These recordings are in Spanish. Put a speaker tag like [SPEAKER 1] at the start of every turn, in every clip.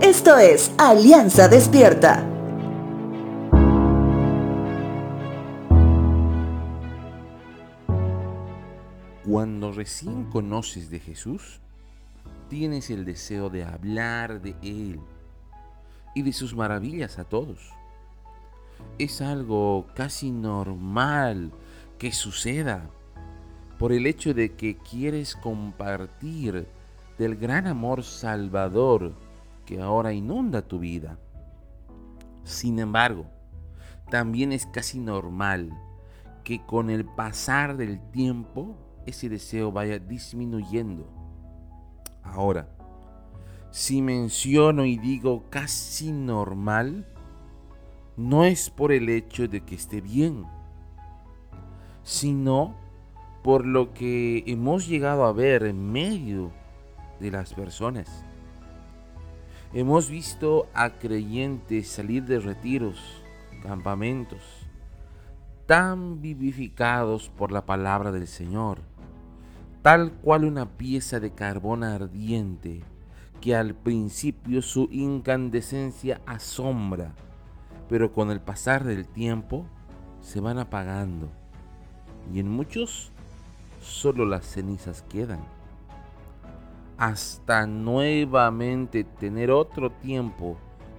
[SPEAKER 1] Esto es Alianza Despierta.
[SPEAKER 2] Cuando recién conoces de Jesús, tienes el deseo de hablar de Él y de sus maravillas a todos. Es algo casi normal que suceda por el hecho de que quieres compartir del gran amor salvador que ahora inunda tu vida. Sin embargo, también es casi normal que con el pasar del tiempo ese deseo vaya disminuyendo. Ahora, si menciono y digo casi normal, no es por el hecho de que esté bien, sino por lo que hemos llegado a ver en medio de las personas. Hemos visto a creyentes salir de retiros, campamentos, tan vivificados por la palabra del Señor, tal cual una pieza de carbón ardiente que al principio su incandescencia asombra, pero con el pasar del tiempo se van apagando y en muchos solo las cenizas quedan hasta nuevamente tener otro tiempo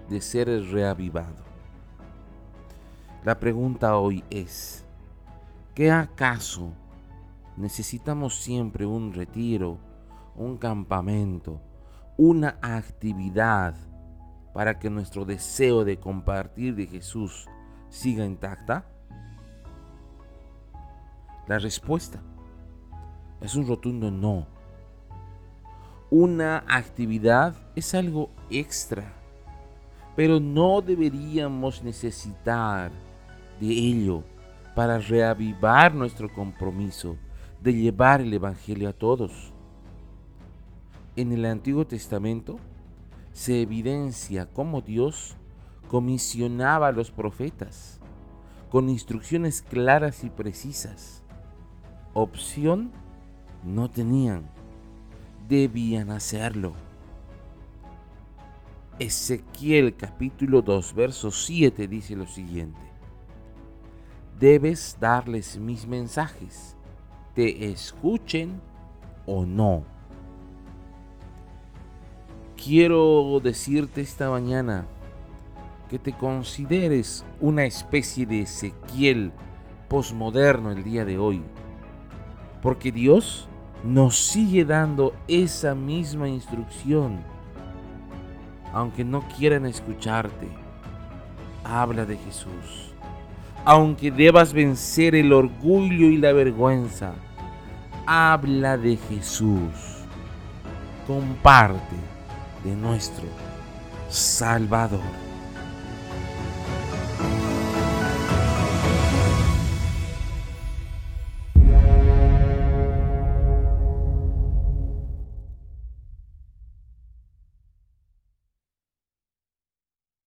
[SPEAKER 2] de ser reavivado. La pregunta hoy es, ¿qué acaso necesitamos siempre un retiro, un campamento, una actividad para que nuestro deseo de compartir de Jesús siga intacta? La respuesta es un rotundo no una actividad es algo extra, pero no deberíamos necesitar de ello para reavivar nuestro compromiso de llevar el Evangelio a todos. En el Antiguo Testamento se evidencia cómo Dios comisionaba a los profetas con instrucciones claras y precisas. Opción no tenían debían hacerlo. Ezequiel capítulo 2, verso 7 dice lo siguiente. Debes darles mis mensajes, te escuchen o no. Quiero decirte esta mañana que te consideres una especie de Ezequiel posmoderno el día de hoy. Porque Dios nos sigue dando esa misma instrucción. Aunque no quieran escucharte, habla de Jesús. Aunque debas vencer el orgullo y la vergüenza, habla de Jesús. Comparte de nuestro Salvador.